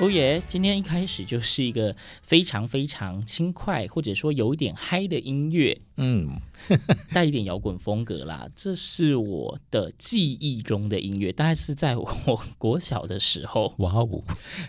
欧耶！今天一开始就是一个非常非常轻快，或者说有一点嗨的音乐，嗯，带一点摇滚风格啦。这是我的记忆中的音乐，大概是在我国小的时候。哇哦，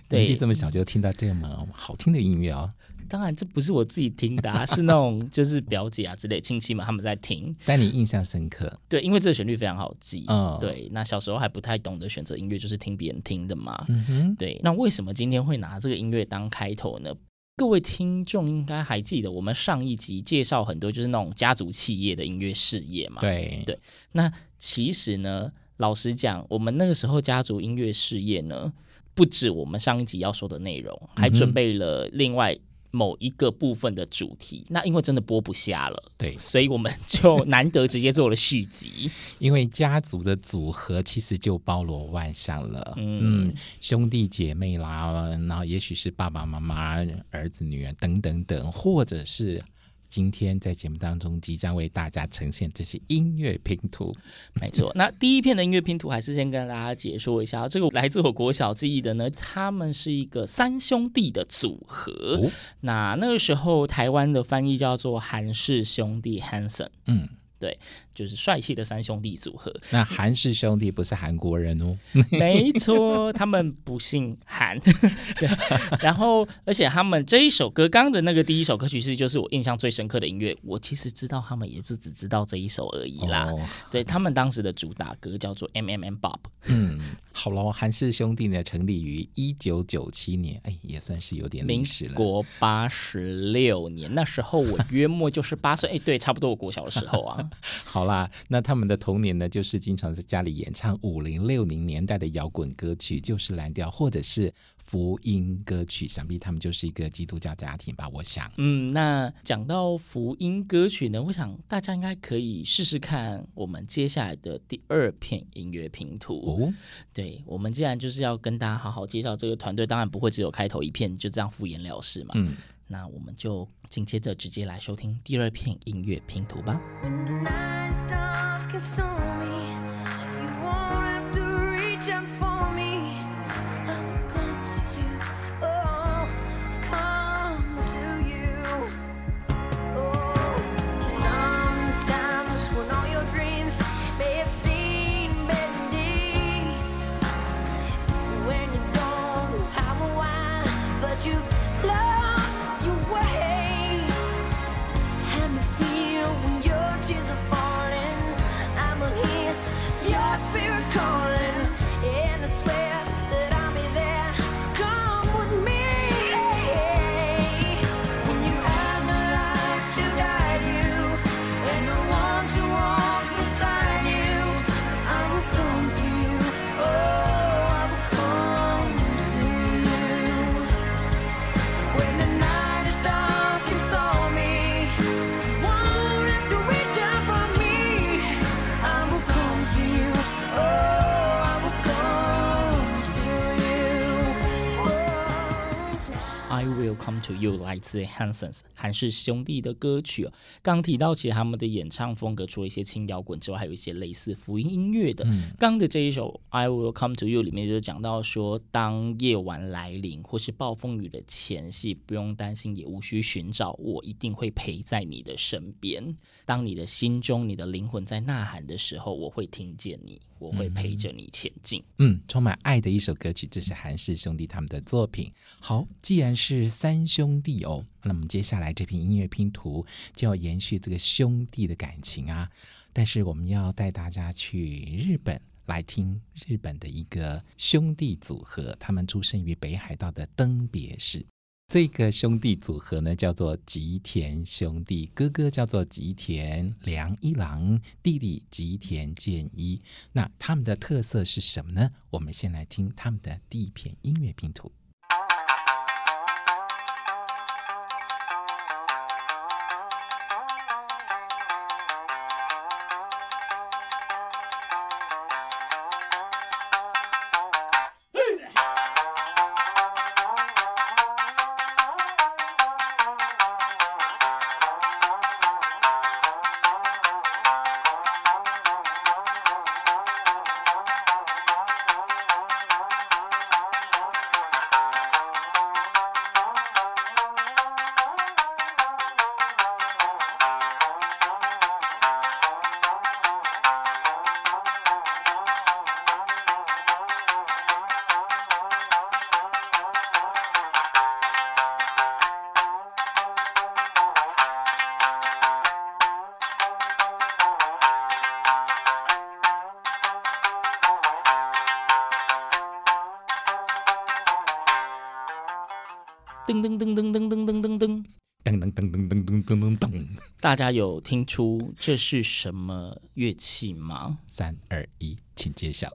年纪这么小就听到这么好听的音乐啊！当然，这不是我自己听的，啊，是那种就是表姐啊之类亲戚嘛他们在听。但你印象深刻，对，因为这个旋律非常好记。嗯，对。那小时候还不太懂得选择音乐，就是听别人听的嘛。嗯哼。对。那为什么今天会拿这个音乐当开头呢？各位听众应该还记得，我们上一集介绍很多就是那种家族企业的音乐事业嘛。对对。那其实呢，老实讲，我们那个时候家族音乐事业呢，不止我们上一集要说的内容，还准备了另外。某一个部分的主题，那因为真的播不下了，对，所以我们就难得直接做了续集。因为家族的组合其实就包罗万象了，嗯，嗯，兄弟姐妹啦，然后也许是爸爸妈妈、儿子、女儿等等等，或者是。今天在节目当中即将为大家呈现这些音乐拼图，没错。那第一片的音乐拼图还是先跟大家解说一下，这个来自我国小记忆的呢，他们是一个三兄弟的组合。哦、那那个时候台湾的翻译叫做韩氏兄弟 Hanson，嗯。对，就是帅气的三兄弟组合。那韩氏兄弟不是韩国人哦，没错，他们不姓韩。对，然后，而且他们这一首歌，刚的那个第一首歌曲是，就是我印象最深刻的音乐。我其实知道他们，也就只知道这一首而已啦。哦、对，他们当时的主打歌叫做《M M M Bob》。嗯，好了，韩氏兄弟呢，成立于一九九七年，哎，也算是有点历史了。民国八十六年，那时候我约莫就是八岁，哎，对，差不多我国小的时候啊。好啦，那他们的童年呢，就是经常在家里演唱五零六零年代的摇滚歌曲，就是蓝调或者是福音歌曲。想必他们就是一个基督教家庭吧？我想。嗯，那讲到福音歌曲呢，我想大家应该可以试试看我们接下来的第二片音乐拼图。哦，对，我们既然就是要跟大家好好介绍这个团队，当然不会只有开头一片就这样敷衍了事嘛。嗯。那我们就紧接着直接来收听第二片音乐拼图吧。来自 Hansons 韩氏兄弟的歌曲哦。刚提到，其实他们的演唱风格除了一些轻摇滚之外，还有一些类似福音音乐的。刚、嗯、的这一首 I Will Come to You 里面就是讲到说，当夜晚来临或是暴风雨的前夕，不用担心，也无需寻找，我一定会陪在你的身边。当你的心中、你的灵魂在呐喊的时候，我会听见你。我会陪着你前进。嗯，充满爱的一首歌曲，这是韩氏兄弟他们的作品。好，既然是三兄弟哦，那么接下来这篇音乐拼图就要延续这个兄弟的感情啊。但是我们要带大家去日本来听日本的一个兄弟组合，他们出生于北海道的登别市。这个兄弟组合呢，叫做吉田兄弟，哥哥叫做吉田良一郎，弟弟吉田健一。那他们的特色是什么呢？我们先来听他们的第一篇音乐拼图。噔噔噔噔噔噔噔噔噔噔噔噔噔噔噔噔噔噔，大家有听出这是什么乐器吗？三二一，请揭晓。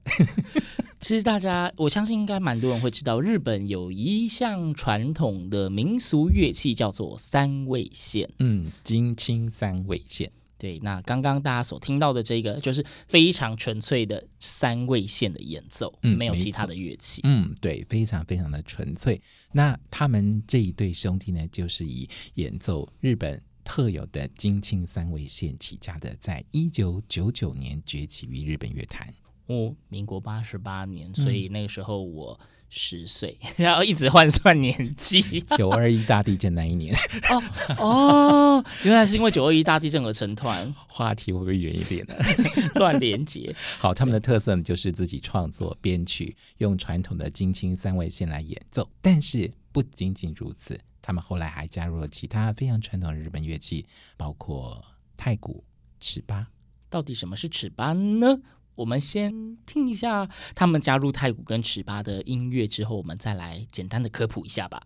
其实大家，我相信应该蛮多人会知道，日本有一项传统的民俗乐器叫做三味线。嗯，金青三味线。对，那刚刚大家所听到的这个，就是非常纯粹的三味线的演奏，嗯，没有其他的乐器。嗯，对，非常非常的纯粹。那他们这一对兄弟呢，就是以演奏日本特有的津轻三味线起家的，在一九九九年崛起于日本乐坛。哦，民国八十八年，所以那个时候我。嗯十岁，然后一直换算年纪。九二一大地震那一年，哦哦，原来是因为九二一大地震而成团。话题会不会远一点呢？乱连结。好，他们的特色呢，就是自己创作编曲，用传统的金清三味线来演奏。但是不仅仅如此，他们后来还加入了其他非常传统的日本乐器，包括太鼓、尺八。到底什么是尺八呢？我们先听一下他们加入太古跟尺八的音乐之后，我们再来简单的科普一下吧。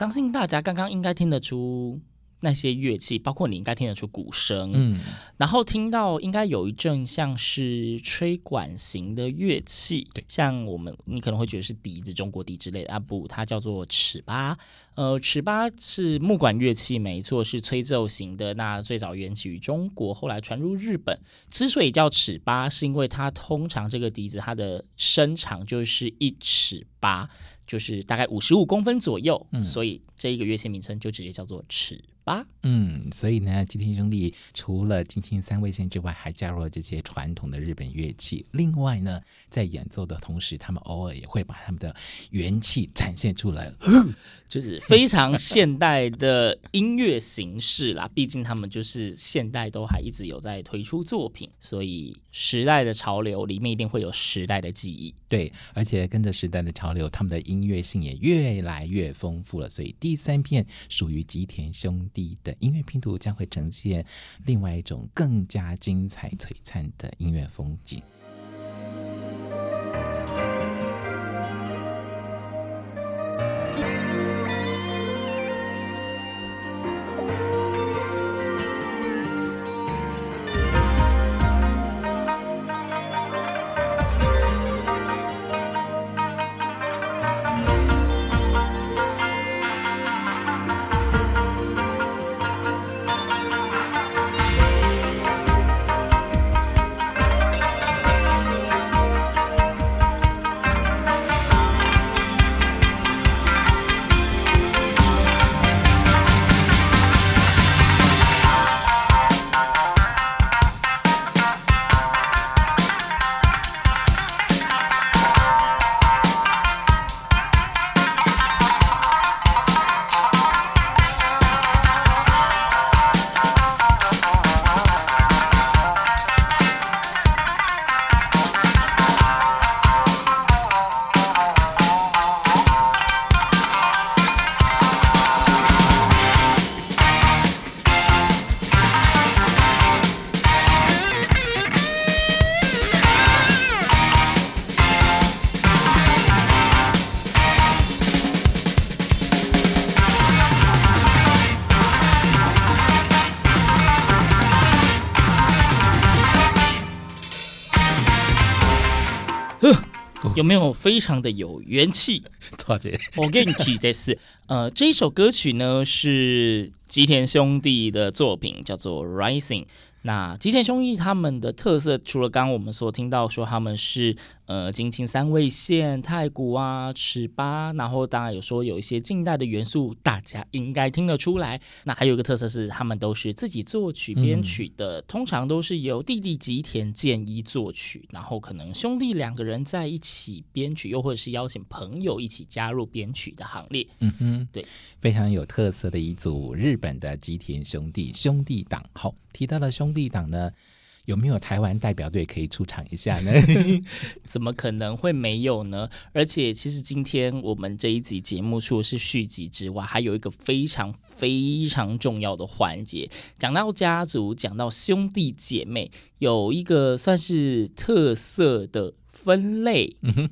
相信大家刚刚应该听得出那些乐器，包括你应该听得出鼓声，嗯，然后听到应该有一阵像是吹管型的乐器，对，像我们你可能会觉得是笛子、中国笛之类的啊，不，它叫做尺八，呃，尺八是木管乐器，没错，是吹奏型的。那最早源起于中国，后来传入日本。之所以叫尺八，是因为它通常这个笛子它的身长就是一尺八，就是大概五十五公分左右，嗯，所以这一个乐器名称就直接叫做尺八。嗯，所以呢，吉田兄弟除了金青三味线之外，还加入了这些传统的日本乐器。另外呢，在演奏的同时，他们偶尔也会把他们的元气展现出来，就是非常现代的音乐形式啦。毕竟他们就是现代都还一直有在推出作品，所以时代的潮流里面一定会有时代的记忆。对，而且跟着时代的潮流，他们的音乐性也越来越丰富了。所以第第三片属于吉田兄弟的音乐拼图将会呈现另外一种更加精彩璀璨的音乐风景。有没有非常的有元气？我跟你提的是，呃，这一首歌曲呢是吉田兄弟的作品，叫做《Rising》。那吉田兄弟他们的特色，除了刚刚我们所听到说他们是呃金青三味线、太鼓啊、尺八，然后当然有说有一些近代的元素，大家应该听得出来。那还有一个特色是，他们都是自己作曲编曲的，嗯、通常都是由弟弟吉田健一作曲，然后可能兄弟两个人在一起编曲，又或者是邀请朋友一起加入编曲的行列。嗯哼，对，非常有特色的一组日本的吉田兄弟兄弟党。好，提到了兄。弟党呢，有没有台湾代表队可以出场一下呢？怎么可能会没有呢？而且，其实今天我们这一集节目除了是续集之外，还有一个非常非常重要的环节。讲到家族，讲到兄弟姐妹，有一个算是特色的分类。嗯哼，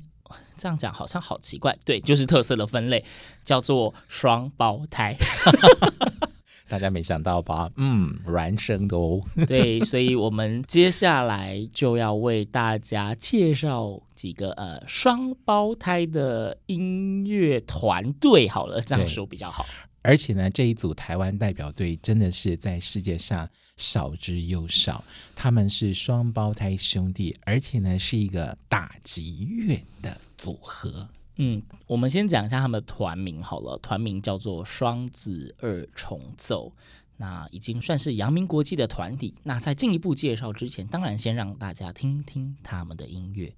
这样讲好像好奇怪。对，就是特色的分类，叫做双胞胎。大家没想到吧？嗯，孪生的哦。对，所以我们接下来就要为大家介绍几个呃双胞胎的音乐团队。好了，这样说比较好。而且呢，这一组台湾代表队真的是在世界上少之又少。他们是双胞胎兄弟，而且呢是一个打击乐的组合。嗯，我们先讲一下他们的团名好了，团名叫做双子二重奏，那已经算是阳明国际的团体。那在进一步介绍之前，当然先让大家听听他们的音乐。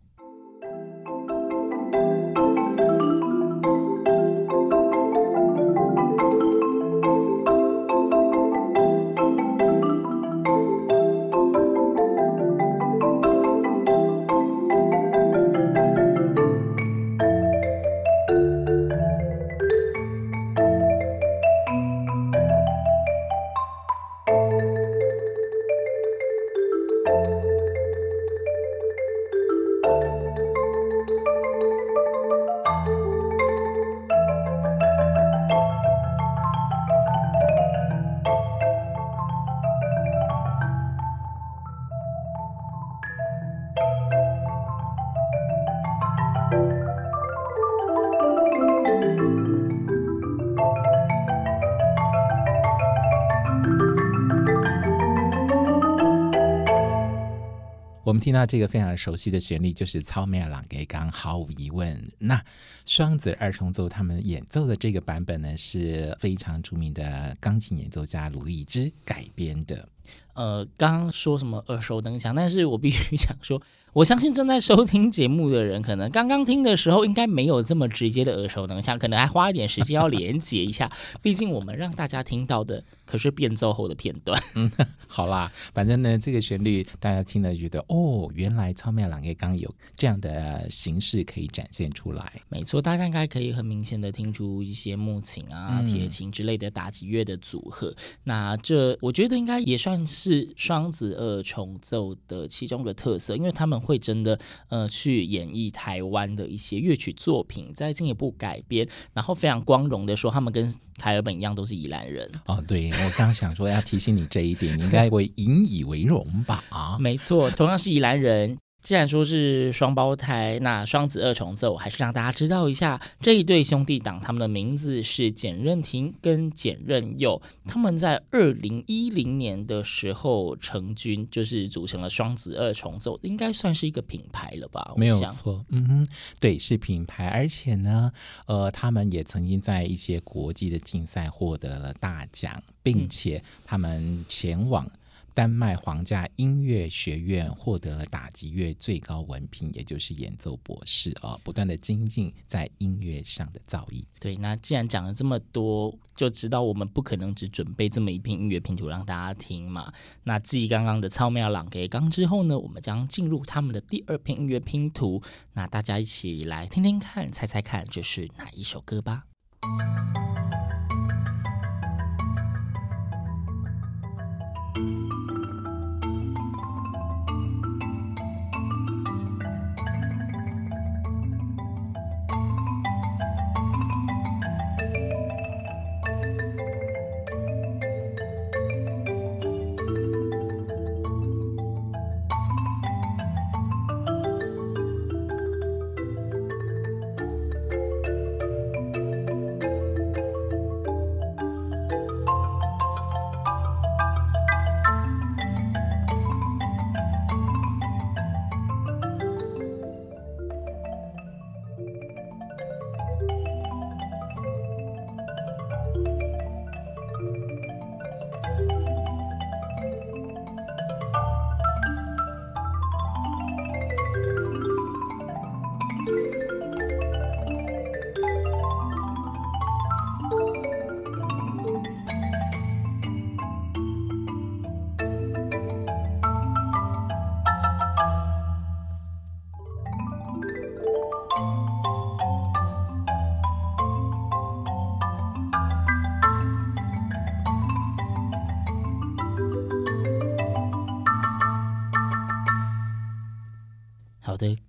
我们听到这个非常熟悉的旋律，就是《草莓郎给刚》，毫无疑问。那双子二重奏他们演奏的这个版本呢，是非常著名的钢琴演奏家卢易之改编的。呃，刚刚说什么耳熟能详，但是我必须想说，我相信正在收听节目的人，可能刚刚听的时候，应该没有这么直接的耳熟能详，可能还花一点时间要连接一下。毕竟我们让大家听到的。可是变奏后的片段，嗯，好啦，反正呢，这个旋律大家听了觉得，哦，原来草莓郎给刚有这样的形式可以展现出来。没错，大家应该可以很明显的听出一些木琴啊、铁琴之类的打击乐的组合。嗯、那这我觉得应该也算是双子二重奏的其中的特色，因为他们会真的呃去演绎台湾的一些乐曲作品，再进一步改编，然后非常光荣的说，他们跟凯尔本一样都是宜兰人。哦，对。我刚想说要提醒你这一点，你应该会引以为荣吧？啊，没错，同样是宜兰人。既然说是双胞胎，那双子二重奏还是让大家知道一下这一对兄弟党，他们的名字是简任廷跟简任佑。他们在二零一零年的时候成军，就是组成了双子二重奏，应该算是一个品牌了吧？没有错，嗯哼，对，是品牌，而且呢，呃，他们也曾经在一些国际的竞赛获得了大奖，并且他们前往。丹麦皇家音乐学院获得了打击乐最高文凭，也就是演奏博士、哦，不断的精进在音乐上的造诣。对，那既然讲了这么多，就知道我们不可能只准备这么一片音乐拼图让大家听嘛。那继刚刚的草莓郎给刚之后呢，我们将进入他们的第二片音乐拼图。那大家一起来听听看，猜猜看这是哪一首歌吧。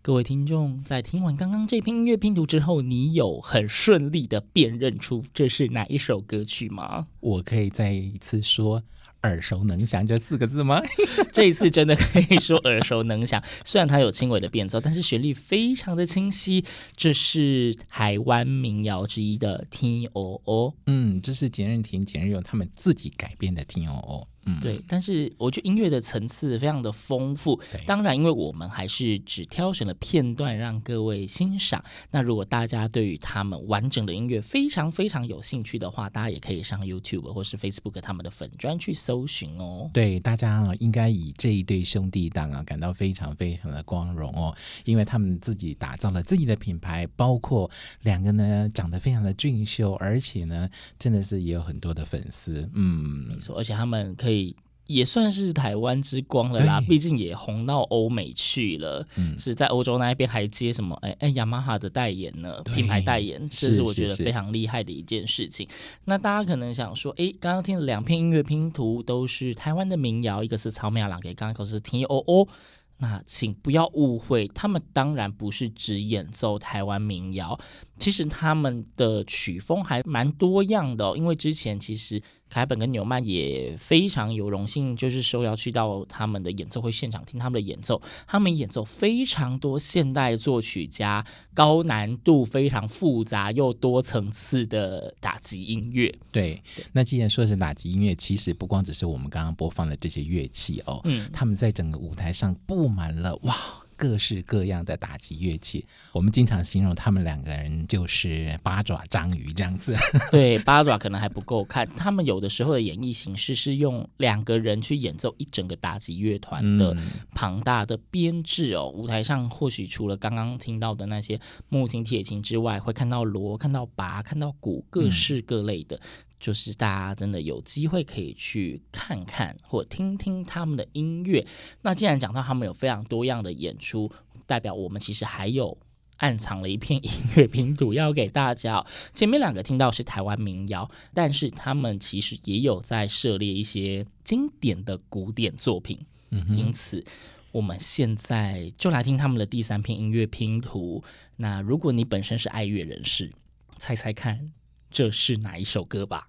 各位听众，在听完刚刚这篇音乐拼图之后，你有很顺利的辨认出这是哪一首歌曲吗？我可以再一次说耳熟能详这四个字吗？这一次真的可以说耳熟能详，虽然它有轻微的变奏，但是旋律非常的清晰。这是台湾民谣之一的《听哦哦》。嗯，这是简任廷、简任勇他们自己改编的《天黑黑》。嗯，对，但是我觉得音乐的层次非常的丰富。当然，因为我们还是只挑选了片段让各位欣赏。那如果大家对于他们完整的音乐非常非常有兴趣的话，大家也可以上 YouTube 或是 Facebook 他们的粉专去搜寻哦。对，大家啊，应该以这一对兄弟档啊感到非常非常的光荣哦，因为他们自己打造了自己的品牌，包括两个呢长得非常的俊秀，而且呢真的是也有很多的粉丝。嗯，没错，而且他们可以。也算是台湾之光了啦，毕竟也红到欧美去了，嗯、是在欧洲那一边还接什么？哎哎，雅马哈的代言呢，品牌代言，这是我觉得非常厉害的一件事情。那大家可能想说，哎，刚刚听了两片音乐拼图都是台湾的民谣，一个是草莓郎给刚刚可是听哦哦。那请不要误会，他们当然不是只演奏台湾民谣。其实他们的曲风还蛮多样的哦，因为之前其实凯本跟纽曼也非常有荣幸，就是受邀去到他们的演奏会现场听他们的演奏。他们演奏非常多现代作曲家高难度、非常复杂又多层次的打击音乐。对，那既然说是打击音乐，其实不光只是我们刚刚播放的这些乐器哦，嗯，他们在整个舞台上布满了哇。各式各样的打击乐器，我们经常形容他们两个人就是八爪章鱼这样子。对，八爪可能还不够看，他们有的时候的演绎形式是用两个人去演奏一整个打击乐团的庞大的编制哦。舞台上或许除了刚刚听到的那些木琴、铁琴之外，会看到锣、看到拔、看到鼓，各式各类的。就是大家真的有机会可以去看看或听听他们的音乐。那既然讲到他们有非常多样的演出，代表我们其实还有暗藏了一片音乐拼图要给大家。前面两个听到是台湾民谣，但是他们其实也有在涉猎一些经典的古典作品。嗯哼，因此我们现在就来听他们的第三篇音乐拼图。那如果你本身是爱乐人士，猜猜看这是哪一首歌吧？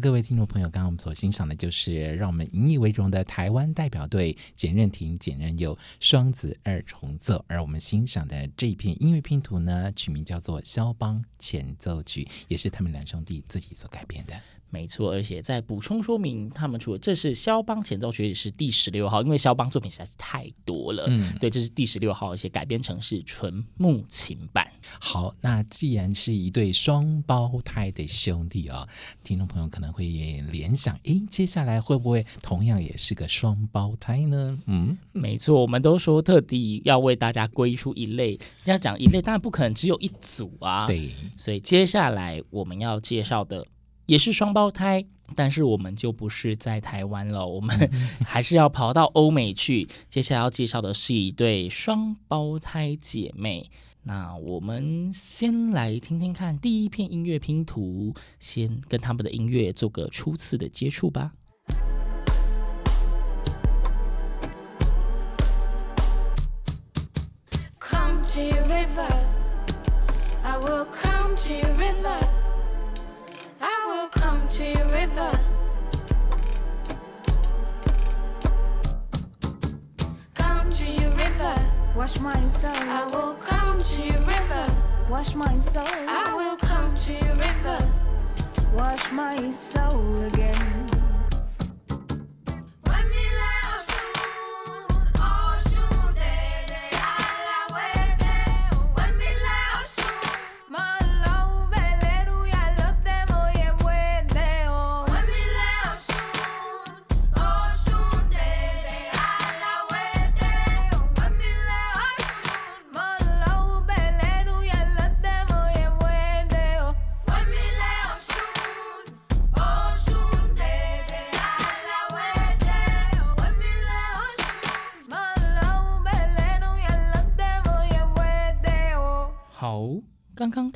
各位听众朋友，刚刚我们所欣赏的就是让我们引以为荣的台湾代表队简任婷、简任佑双子二重奏。而我们欣赏的这一片音乐拼图呢，取名叫做《肖邦前奏曲》，也是他们两兄弟自己所改编的。没错，而且在补充说明，他们除了这是肖邦前奏曲，也是第十六号，因为肖邦作品实在是太多了。嗯，对，这是第十六号，而且改编成是纯木琴版。好，那既然是一对双胞胎的兄弟啊、哦，听众朋友可能会联想，诶，接下来会不会同样也是个双胞胎呢？嗯，没错，我们都说特地要为大家归出一类，要讲一类，当然不可能只有一组啊。对，所以接下来我们要介绍的。也是双胞胎，但是我们就不是在台湾了，我们 还是要跑到欧美去。接下来要介绍的是一对双胞胎姐妹。那我们先来听听看第一片音乐拼图，先跟他们的音乐做个初次的接触吧。Come to river, I will come to river. Come to your river. Come to your river. Wash my soul. I will come to your river. Wash my soul. I will come to your river. Wash my soul again.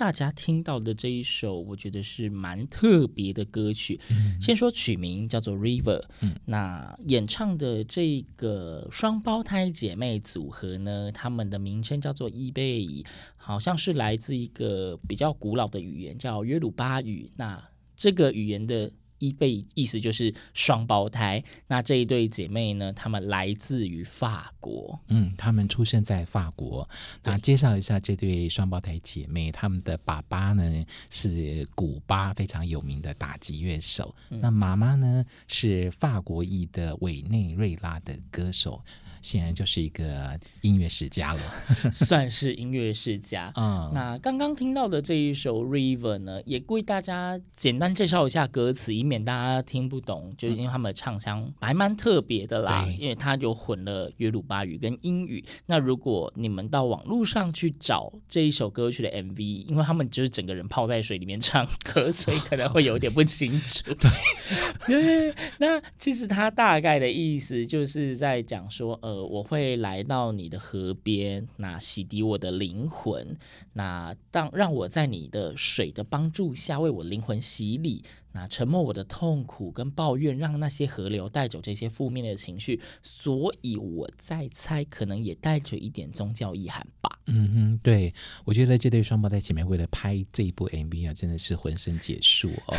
大家听到的这一首，我觉得是蛮特别的歌曲。嗯、先说曲名叫做《River》，嗯，那演唱的这个双胞胎姐妹组合呢，他们的名称叫做伊贝伊，好像是来自一个比较古老的语言，叫约鲁巴语。那这个语言的。伊贝意思就是双胞胎。那这一对姐妹呢？她们来自于法国。嗯，她们出生在法国。那介绍一下这对双胞胎姐妹，她们的爸爸呢是古巴非常有名的打击乐手，嗯、那妈妈呢是法国裔的委内瑞拉的歌手。显然就是一个音乐世家了，算是音乐世家。嗯，那刚刚听到的这一首《River》呢，也为大家简单介绍一下歌词，以免大家听不懂。就是因为他们的唱腔还蛮特别的啦，因为它就混了约鲁巴语跟英语。那如果你们到网络上去找这一首歌曲的 MV，因为他们就是整个人泡在水里面唱歌，所以可能会有点不清楚。对，对，那其实他大概的意思就是在讲说，呃。呃，我会来到你的河边，那洗涤我的灵魂，那当让我在你的水的帮助下为我灵魂洗礼。那沉默我的痛苦跟抱怨，让那些河流带走这些负面的情绪，所以我在猜，可能也带着一点宗教意涵吧。嗯哼，对，我觉得这对双胞胎姐妹为了拍这一部 MV 啊，真的是浑身解数哦。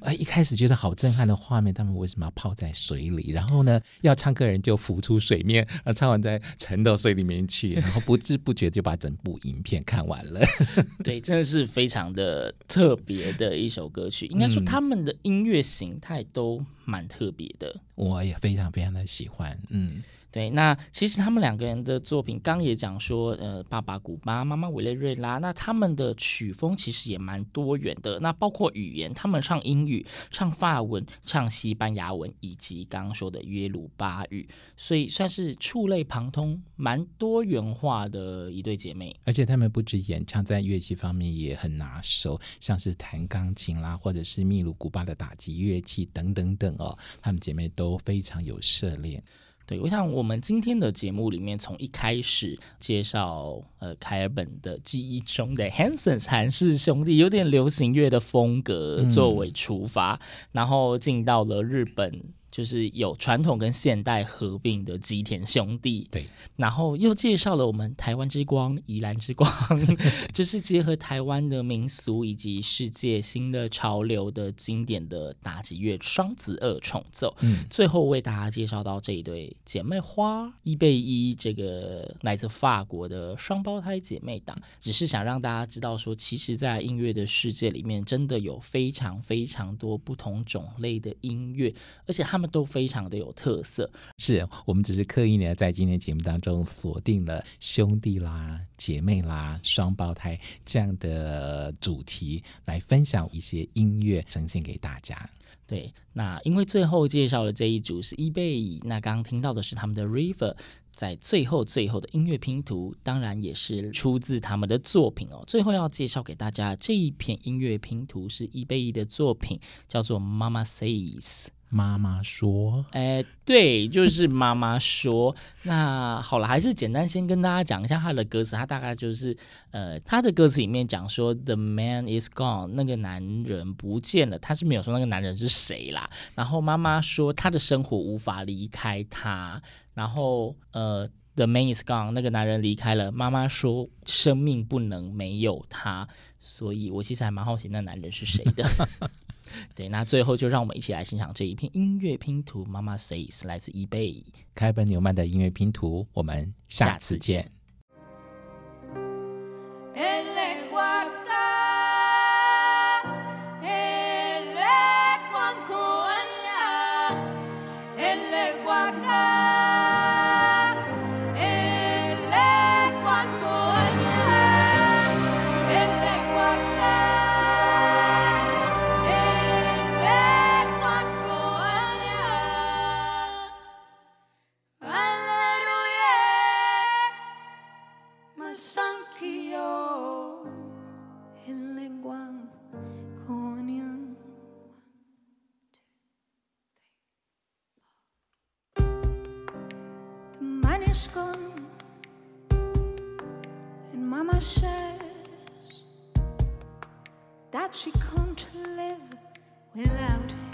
啊，一开始觉得好震撼的画面，他们为什么要泡在水里？然后呢，要唱歌人就浮出水面，啊，唱完再沉到水里面去，然后不知不觉就把整部影片看完了。对，真的是非常的特别的一首歌曲，应该说他们。的音乐形态都蛮特别的，我也非常非常的喜欢，嗯。对，那其实他们两个人的作品，刚也讲说，呃，爸爸古巴，妈妈委内瑞拉，那他们的曲风其实也蛮多元的。那包括语言，他们唱英语、唱法文、唱西班牙文，以及刚刚说的约鲁巴语，所以算是触类旁通，蛮多元化的一对姐妹。而且他们不止演唱，在乐器方面也很拿手，像是弹钢琴啦，或者是秘鲁、古巴的打击乐器等等等哦，他们姐妹都非常有涉猎。对，我想我们今天的节目里面，从一开始介绍呃凯尔本的记忆中的 Hanson 韩氏兄弟，有点流行乐的风格作为出发，嗯、然后进到了日本。就是有传统跟现代合并的吉田兄弟，对，然后又介绍了我们台湾之光、宜兰之光，就是结合台湾的民俗以及世界新的潮流的经典的打击乐双子二重奏。嗯，最后为大家介绍到这一对姐妹花伊贝伊，这个来自法国的双胞胎姐妹档，只是想让大家知道说，其实，在音乐的世界里面，真的有非常非常多不同种类的音乐，而且他们。都非常的有特色，是我们只是刻意呢，在今天节目当中锁定了兄弟啦、姐妹啦、双胞胎这样的主题来分享一些音乐，呈现给大家。对，那因为最后介绍的这一组是伊贝伊，那刚刚听到的是他们的 River，在最后最后的音乐拼图，当然也是出自他们的作品哦。最后要介绍给大家这一片音乐拼图是伊贝伊的作品，叫做 Mama Says。妈妈说：“哎，对，就是妈妈说。那好了，还是简单先跟大家讲一下他的歌词。他大概就是，呃，他的歌词里面讲说，The man is gone，那个男人不见了。他是没有说那个男人是谁啦。然后妈妈说，他的生活无法离开他。然后，呃，The man is gone，那个男人离开了。妈妈说，生命不能没有他。所以我其实还蛮好奇，那男人是谁的。”对，那最后就让我们一起来欣赏这一片音乐拼图。Mama says，来自 eBay 开本纽曼的音乐拼图。我们下次见。Mama says that she can't live without him.